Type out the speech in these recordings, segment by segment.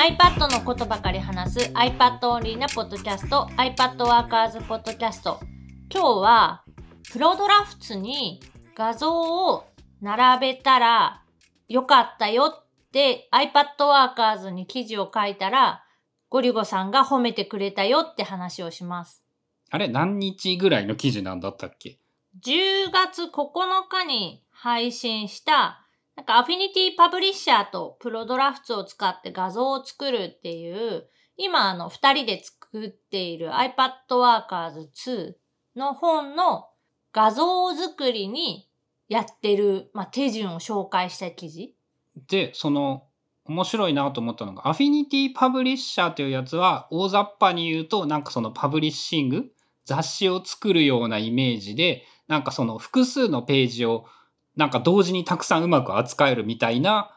iPad のことばかり話す iPad オンリーなポッドキャスト iPad Workers ポッドキャスト今日はプロドラフツに画像を並べたらよかったよって iPad Workers に記事を書いたらゴリゴさんが褒めてくれたよって話をします。あれ何日ぐらいの記事なんだったっけ？10月9日に配信した、なんかアフィニティパブリッシャーとプロドラフツを使って画像を作るっていう、今あの二人で作っている iPad Workers 2の本の画像作りにやってる、まあ、手順を紹介した記事。で、その、面白いなと思ったのが、アフィニティパブリッシャーというやつは、大雑把に言うと、なんかそのパブリッシング、雑誌を作るようなイメージで、なんかその複数のページを、なんか同時にたくさんうまく扱えるみたいな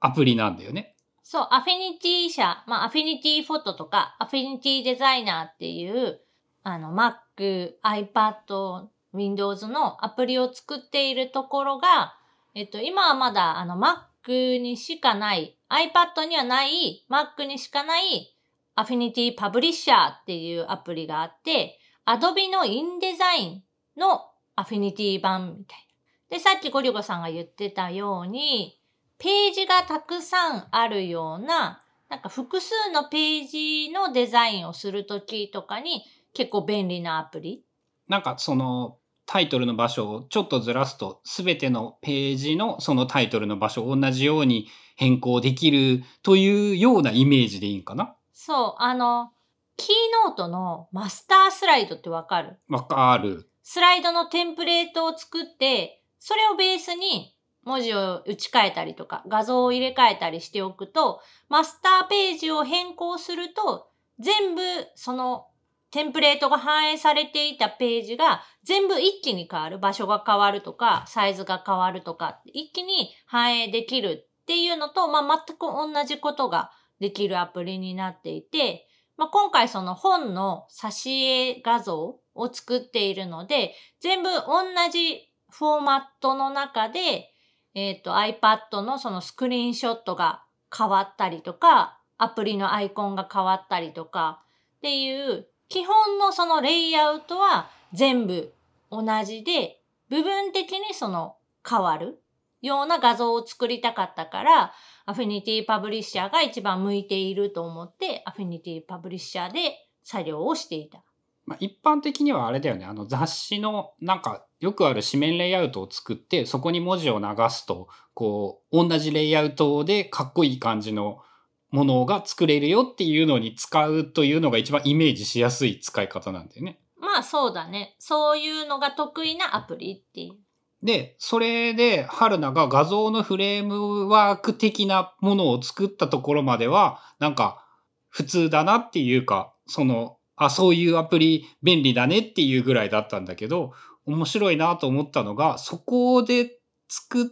アプリなんだよね。そう、アフィニティ社、まあ、アフィニティフォトとか、アフィニティデザイナーっていう、あの、Mac、iPad、Windows のアプリを作っているところが、えっと、今はまだ、あの、Mac にしかない、iPad にはない、Mac にしかない、アフィニティパブリッシャーっていうアプリがあって、Adobe の InDesign のアフィニティ版みたい。で、さっきゴリゴさんが言ってたように、ページがたくさんあるような、なんか複数のページのデザインをするときとかに結構便利なアプリ。なんかそのタイトルの場所をちょっとずらすと、すべてのページのそのタイトルの場所を同じように変更できるというようなイメージでいいんかな？そう、あの、キーノートのマスタースライドってわかる？わかる。スライドのテンプレートを作って、それをベースに文字を打ち替えたりとか、画像を入れ替えたりしておくと、マスターページを変更すると、全部そのテンプレートが反映されていたページが全部一気に変わる。場所が変わるとか、サイズが変わるとか、一気に反映できるっていうのと、まあ、全く同じことができるアプリになっていて、まあ、今回その本の挿絵画像を作っているので、全部同じフォーマットの中で、えっ、と iPad のそのスクリーンショットが変わったりとか、アプリのアイコンが変わったりとかっていう基本のそのレイアウトは全部同じで、部分的にその変わるような画像を作りたかったから、アフィニティパブリッシャーが一番向いていると思って、アフィニティパブリッシャーで作業をしていた。まあ、一般的にはあれだよね。あの雑誌のなんかよくある紙面レイアウトを作ってそこに文字を流すとこう同じレイアウトでかっこいい感じのものが作れるよっていうのに使うというのが一番イメージしやすい使い方なんだよね。まあそうだね。そういうのが得意なアプリっていう。で、それで春菜が画像のフレームワーク的なものを作ったところまではなんか普通だなっていうかそのあ、そういうアプリ便利だねっていうぐらいだったんだけど、面白いなと思ったのが、そこで作っ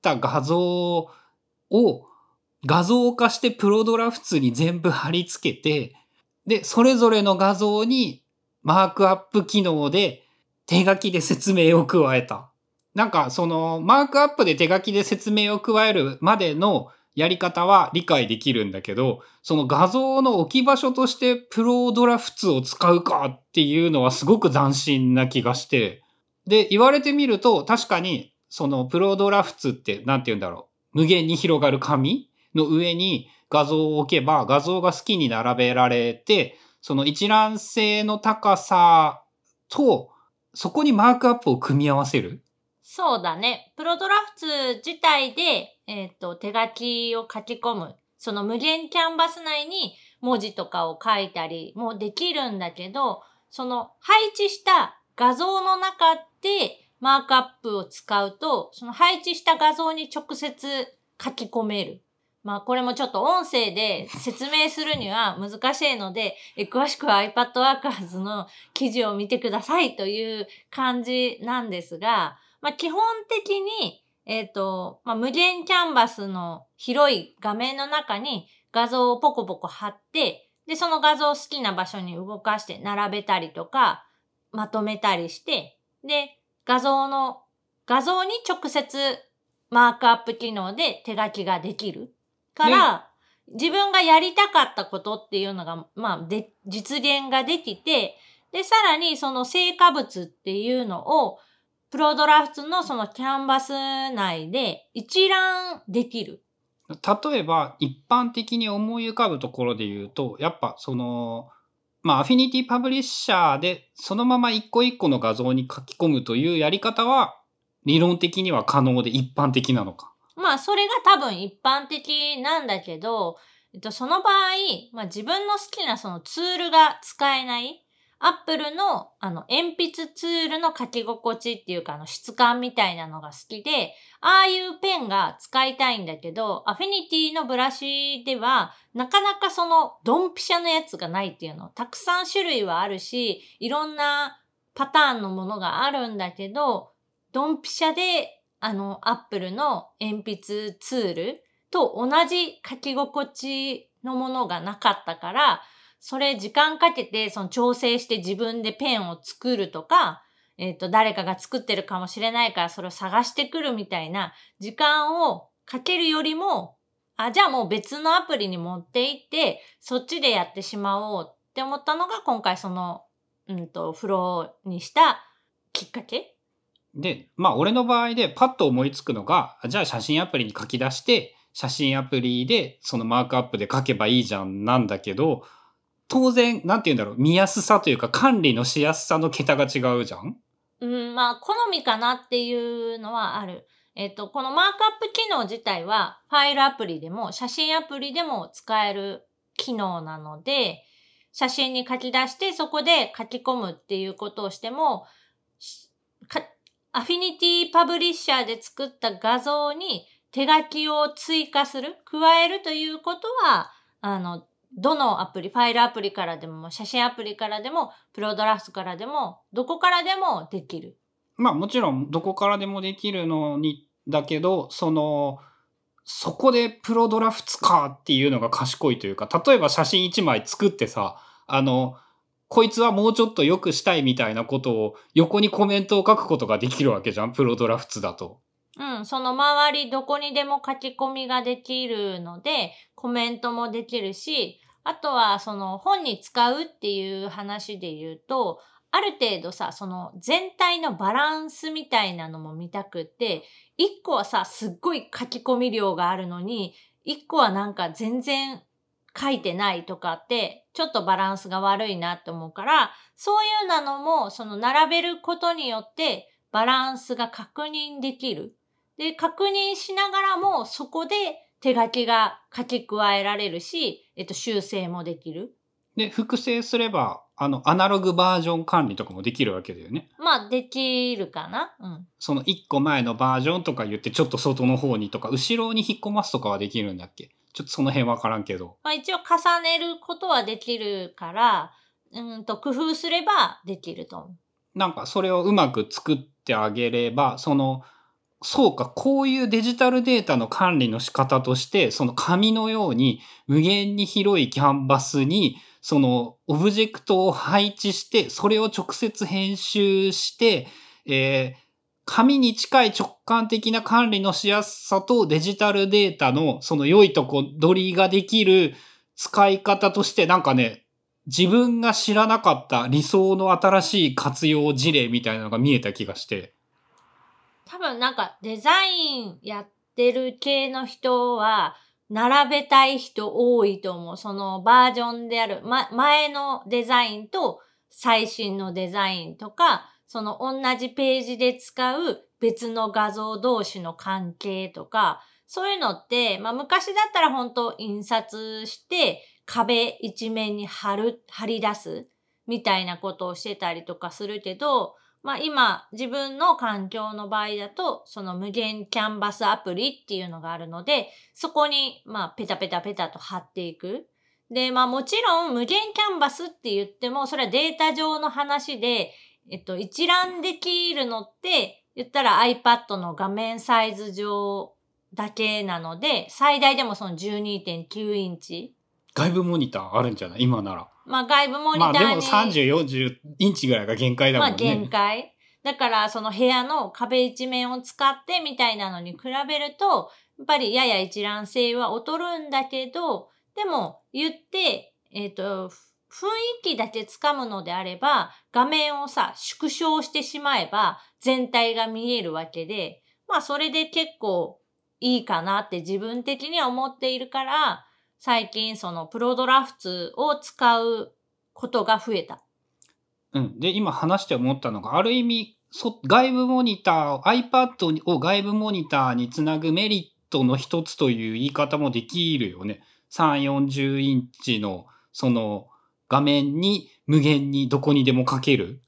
た画像を画像化してプロドラフツに全部貼り付けて、で、それぞれの画像にマークアップ機能で手書きで説明を加えた。なんかそのマークアップで手書きで説明を加えるまでのやり方は理解できるんだけど、その画像の置き場所としてプロドラフツを使うかっていうのはすごく斬新な気がして。で、言われてみると確かにそのプロドラフツってなんて言うんだろう。無限に広がる紙の上に画像を置けば画像が好きに並べられて、その一覧性の高さとそこにマークアップを組み合わせる。そうだね。プロドラフツ自体で、えっ、と、手書きを書き込む。その無限キャンバス内に文字とかを書いたりもできるんだけど、その配置した画像の中でマークアップを使うと、その配置した画像に直接書き込める。まあこれもちょっと音声で説明するには難しいので、え詳しくは iPad Workers の記事を見てくださいという感じなんですが、まあ基本的に、えっ、と、まあ無限キャンバスの広い画面の中に画像をポコポコ貼って、で、その画像を好きな場所に動かして並べたりとか、まとめたりして、で、画像の、画像に直接マークアップ機能で手書きができる。から、自分がやりたかったことっていうのが、まあ、で、実現ができて、で、さらにその成果物っていうのを、プロドラフトのそのキャンバス内で一覧できる。例えば、一般的に思い浮かぶところで言うと、やっぱその、まあ、アフィニティパブリッシャーでそのまま一個一個の画像に書き込むというやり方は、理論的には可能で一般的なのか？まあ、それが多分一般的なんだけど、えっと、その場合、まあ自分の好きなそのツールが使えない、アップルのあの鉛筆ツールの書き心地っていうかあの質感みたいなのが好きで、ああいうペンが使いたいんだけど、アフィニティのブラシではなかなかそのドンピシャのやつがないっていうの。たくさん種類はあるし、いろんなパターンのものがあるんだけど、ドンピシャであのアップルの鉛筆ツールと同じ書き心地のものがなかったから、それ時間かけてその調整して自分でペンを作るとか、えっ、ー、と、誰かが作ってるかもしれないからそれを探してくるみたいな時間をかけるよりも、あ、じゃあもう別のアプリに持っていって、そっちでやってしまおうって思ったのが今回その、うんと、フローにしたきっかけ？で、まあ俺の場合でパッと思いつくのが、じゃあ写真アプリに書き出して、写真アプリでそのマークアップで書けばいいじゃんなんだけど、当然、なんて言うんだろう、見やすさというか管理のしやすさの桁が違うじゃん？うん、まあ、好みかなっていうのはある。えっと、このマークアップ機能自体は、ファイルアプリでも、写真アプリでも使える機能なので、写真に書き出して、そこで書き込むっていうことをしても、アフィニティパブリッシャーで作った画像に手書きを追加する、加えるということは、あの、どのアプリ、ファイルアプリからでも、写真アプリからでも、プロドラフトからでも、どこからでもできる。まあもちろん、どこからでもできるのに、だけど、その、そこでプロドラフトかっていうのが賢いというか、例えば写真1枚作ってさ、あの、こいつはもうちょっと良くしたいみたいなことを横にコメントを書くことができるわけじゃん、プロドラフトだと。うん、その周りどこにでも書き込みができるので、コメントもできるし、あとはその本に使うっていう話で言うと、ある程度さ、その全体のバランスみたいなのも見たくって、一個はさ、すっごい書き込み量があるのに、一個はなんか全然書いてないとかって、ちょっとバランスが悪いなって思うから、そういうなのも、その並べることによってバランスが確認できる。で、確認しながらも、そこで手書きが書き加えられるし、えっと、修正もできる。で、複製すれば、あの、アナログバージョン管理とかもできるわけだよね。まあ、できるかな。うん。その1個前のバージョンとか言って、ちょっと外の方にとか、後ろに引っ込ますとかはできるんだっけ？ちょっとその辺わからんけど。まあ、一応重ねることはできるから、うんと、工夫すればできると思う。なんか、それをうまく作ってあげれば、その、そうか、こういうデジタルデータの管理の仕方として、その紙のように無限に広いキャンバスに、そのオブジェクトを配置して、それを直接編集して、えー、紙に近い直感的な管理のしやすさとデジタルデータのその良いとこ取りができる使い方としてなんかね、自分が知らなかった理想の新しい活用事例みたいなのが見えた気がして。多分なんかデザインやってる系の人は、並べたい人多いと思う。そのバージョンである、ま、前のデザインと最新のデザインとか、その同じページで使う別の画像同士の関係とか、そういうのって、まあ昔だったら本当印刷して壁一面に貼る、貼り出すみたいなことをしてたりとかするけど、まあ今自分の環境の場合だとその無限キャンバスアプリっていうのがあるのでそこにまあペタペタペタと貼っていく。でまあもちろん無限キャンバスって言ってもそれはデータ上の話でえっと一覧できるのって言ったら iPad の画面サイズ上だけなので最大でもその12.9インチ。外部モニターあるんじゃない？今なら。まあ外部モニターに。まあでも30、40インチぐらいが限界だもんね。まあ限界。だからその部屋の壁一面を使ってみたいなのに比べると、やっぱりやや一覧性は劣るんだけど、でも言って、えっ、と、ふ雰囲気だけつかむのであれば、画面をさ、縮小してしまえば全体が見えるわけで、まあそれで結構いいかなって自分的には思っているから、最近そのプロドラフツを使うことが増えた。うん。で、今話して思ったのが、ある意味、そ外部モニター、iPad を外部モニターにつなぐメリットの一つという言い方もできるよね。3、40インチの、その、画面に無限にどこにでも書ける。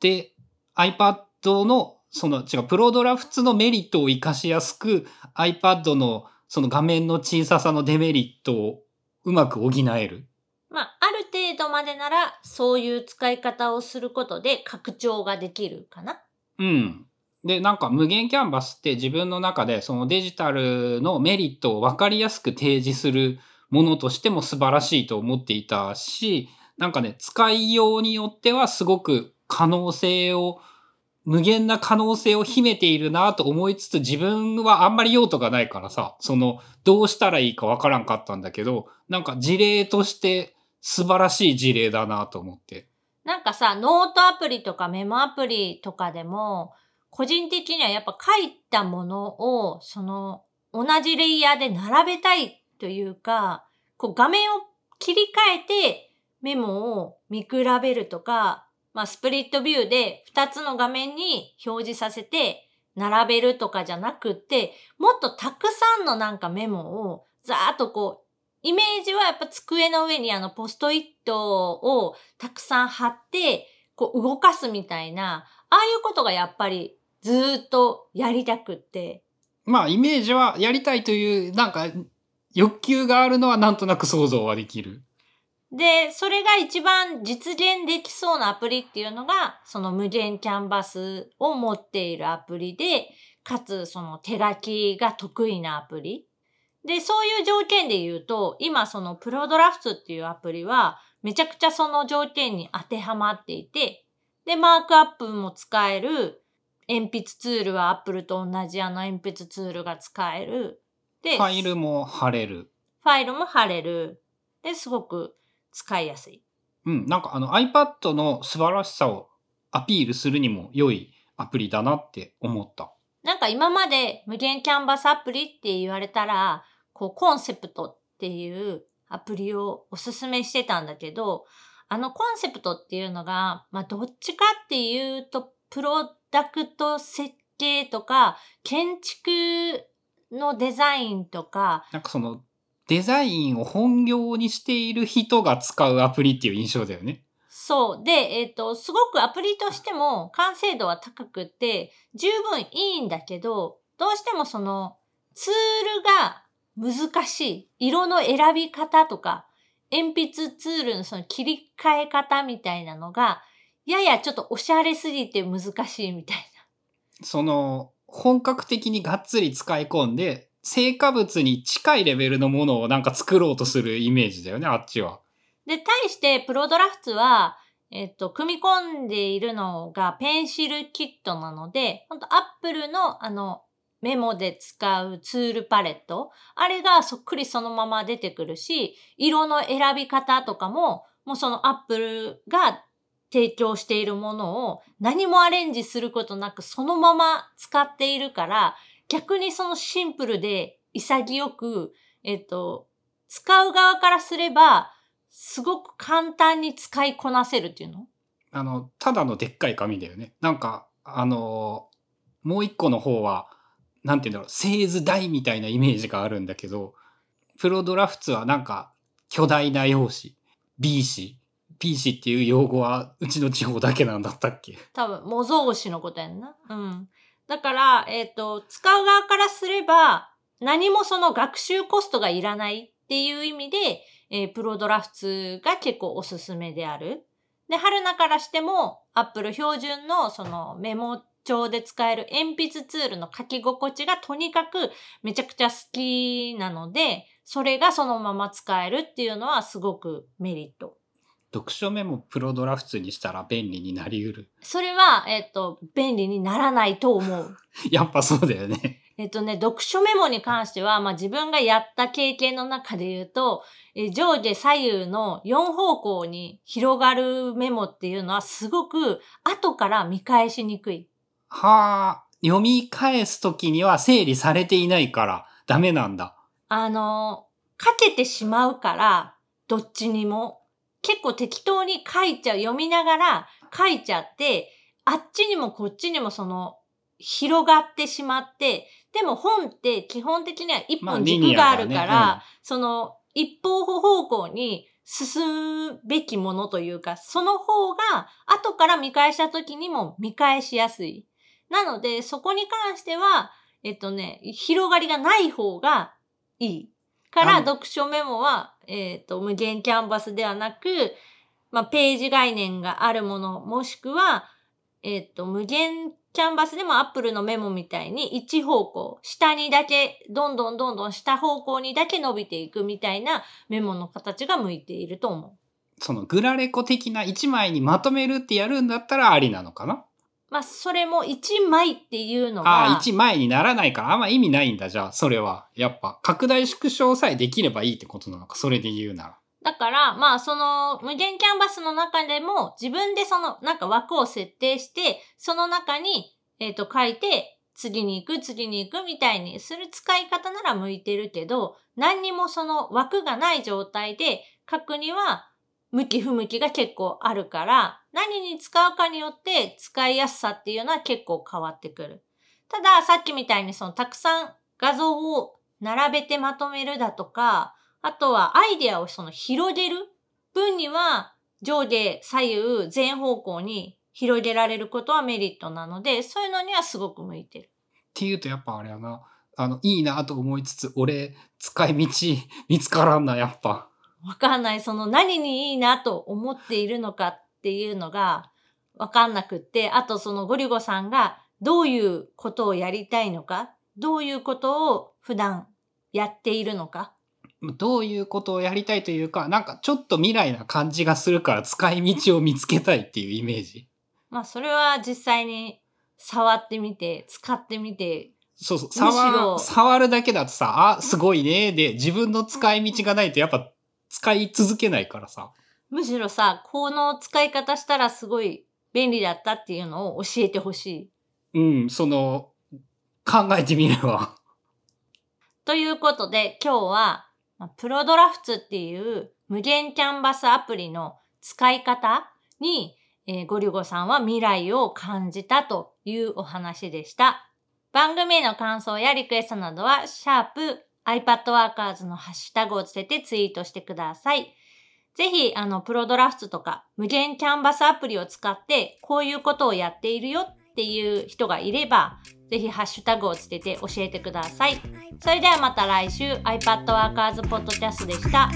で、iPad の、その、違う、プロドラフツのメリットを活かしやすく、iPad のその画面の小ささのデメリットをうまく補える。まあ、ある程度までなら、そういう使い方をすることで拡張ができるかな。うん。で、なんか無限キャンバスって自分の中でそのデジタルのメリットを分かりやすく提示するものとしても素晴らしいと思っていたし、なんかね、使いようによってはすごく可能性を、無限な可能性を秘めているなと思いつつ自分はあんまり用途がないからさ、そのどうしたらいいかわからんかったんだけど、なんか事例として素晴らしい事例だなと思って。なんかさ、ノートアプリとかメモアプリとかでも、個人的にはやっぱ書いたものを、その、同じレイヤーで並べたいというか、こう画面を切り替えてメモを見比べるとか、まあスプリットビューで2つの画面に表示させて並べるとかじゃなくって、もっとたくさんのなんかメモをざーっとこう、イメージはやっぱ机の上にあのポストイットをたくさん貼って、こう動かすみたいな、ああいうことがやっぱりずっとやりたくって。まあ、イメージはやりたいという、なんか、欲求があるのはなんとなく想像はできる。で、それが一番実現できそうなアプリっていうのが、その無限キャンバスを持っているアプリで、かつその手書きが得意なアプリ。で、そういう条件で言うと、今そのプロドラフツっていうアプリは、めちゃくちゃその条件に当てはまっていて、で、マークアップも使える、鉛筆ツールは Apple と同じあの鉛筆ツールが使える。で、ファイルも貼れる。ファイルも貼れる。で、すごく使いやすい。うん、なんかあの iPad の素晴らしさをアピールするにも良いアプリだなって思った。なんか今まで無限キャンバスアプリって言われたら、こうコンセプトっていうアプリをおすすめしてたんだけど、あのコンセプトっていうのが、まあどっちかっていうと、プロダクト設計とか、建築のデザインとか、なんかそのデザインを本業にしている人が使うアプリっていう印象だよね。そう。で、えっ、と、すごくアプリとしても完成度は高くて、十分いいんだけど、どうしてもその、ツールが難しい。色の選び方とか、鉛筆ツールのその切り替え方みたいなのが、ややちょっとおしゃれすぎて難しいみたいその本格的にがっつり使い込んで成果物に近いレベルのものをなんか作ろうとするイメージだよね、あっちは。で、対してプロドラフツは、えっと、組み込んでいるのがペンシルキットなので、本当アップルのあの、メモで使うツールパレット、あれがそっくりそのまま出てくるし、色の選び方とかも、もうそのアップルが提供しているものを何もアレンジすることなくそのまま使っているから、逆にそのシンプルで潔く、えっと、使う側からすれば、すごく簡単に使いこなせるっていうの？あの、ただのでっかい紙だよね。なんか、あのーもう一個の方は、なんて言うんだろう、製図台みたいなイメージがあるんだけど、プロドラフツはなんか、巨大な用紙、B 紙、P 紙っていう用語はうちの地方だけなんだったっけ？多分、模造紙のことやんな。うん。だから、えっ、と、使う側からすれば、何もその学習コストがいらないっていう意味で、えープロドラフツが結構おすすめである。で、春菜からしても、Apple 標準のそのメモ帳で使える鉛筆ツールの書き心地がとにかくめちゃくちゃ好きなので、それがそのまま使えるっていうのはすごくメリット。読書メモプロドラフツにしたら便利になりうる。それは、えっ、と、便利にならないと思う。やっぱそうだよね。えっとね、読書メモに関しては、まあ自分がやった経験の中で言うと、え上下左右の4方向に広がるメモっていうのはすごく後から見返しにくい。はあ、読み返すときには整理されていないからダメなんだ。あの、かけてしまうから、どっちにも。結構適当に書いちゃう、読みながら書いちゃって、あっちにもこっちにもその、広がってしまって、でも本って基本的には一まあ本軸があるから、リニアだねその一方方向に進むべきものというか、その方が後から見返した時にも見返しやすい。なので、そこに関しては、えっとね、広がりがない方がいい。から、読書メモは、えっと、無限キャンバスではなく、まあ、ページ概念があるもの、もしくは、えっと、無限キャンバスでもアップルのメモみたいに一方向、下にだけ、どんどんどんどん下方向にだけ伸びていくみたいなメモの形が向いていると思う。そのグラレコ的な一枚にまとめるってやるんだったらありなのかな？まあ、それも一枚っていうのああ、が、一枚にならないからあんま意味ないんだ、じゃあ、それは。やっぱ、拡大縮小さえできればいいってことなのか、それで言うなら。だから、まあ、その、無限キャンバスの中でも、自分でその、なんか枠を設定して、その中に、えっ、と、書いて、次に行く、次に行くみたいにする使い方なら向いてるけど、何にもその枠がない状態で書くには、向き不向きが結構あるから、何に使うかによって使いやすさっていうのは結構変わってくる。ただ、さっきみたいにそのたくさん画像を並べてまとめるだとか、あとはアイデアをその広げる分には上下左右全方向に広げられることはメリットなので、そういうのにはすごく向いてる。っていうとやっぱあれやな。あの、いいなと思いつつ、俺、使い道見つからんな、やっぱ。わかんない。その何にいいなと思っているのかっていうのがわかんなくって、あとそのゴリゴさんがどういうことをやりたいのか、どういうことを普段やっているのか。どういうことをやりたいというか、なんかちょっと未来な感じがするから使い道を見つけたいっていうイメージ。まあそれは実際に触ってみて、使ってみて、そうそう。触る、触るだけだとさ、あ、すごいね。で、自分の使い道がないとやっぱ使い続けないからさ。むしろさ、この使い方したらすごい便利だったっていうのを教えてほしい。うん、その、考えてみれば。ということで今日は、まあプロドラフツっていう無限キャンバスアプリの使い方に、えーゴリュゴさんは未来を感じたというお話でした。番組への感想やリクエストなどは、シャープ iPadWorkers のハッシュタグをつけてツイートしてください。ぜひ、あの、プロドラフトとか無限キャンバスアプリを使って、こういうことをやっているよっていう人がいれば、ぜひハッシュタグをつけて教えてください。それではまた来週 iPad Workers Podcast でした。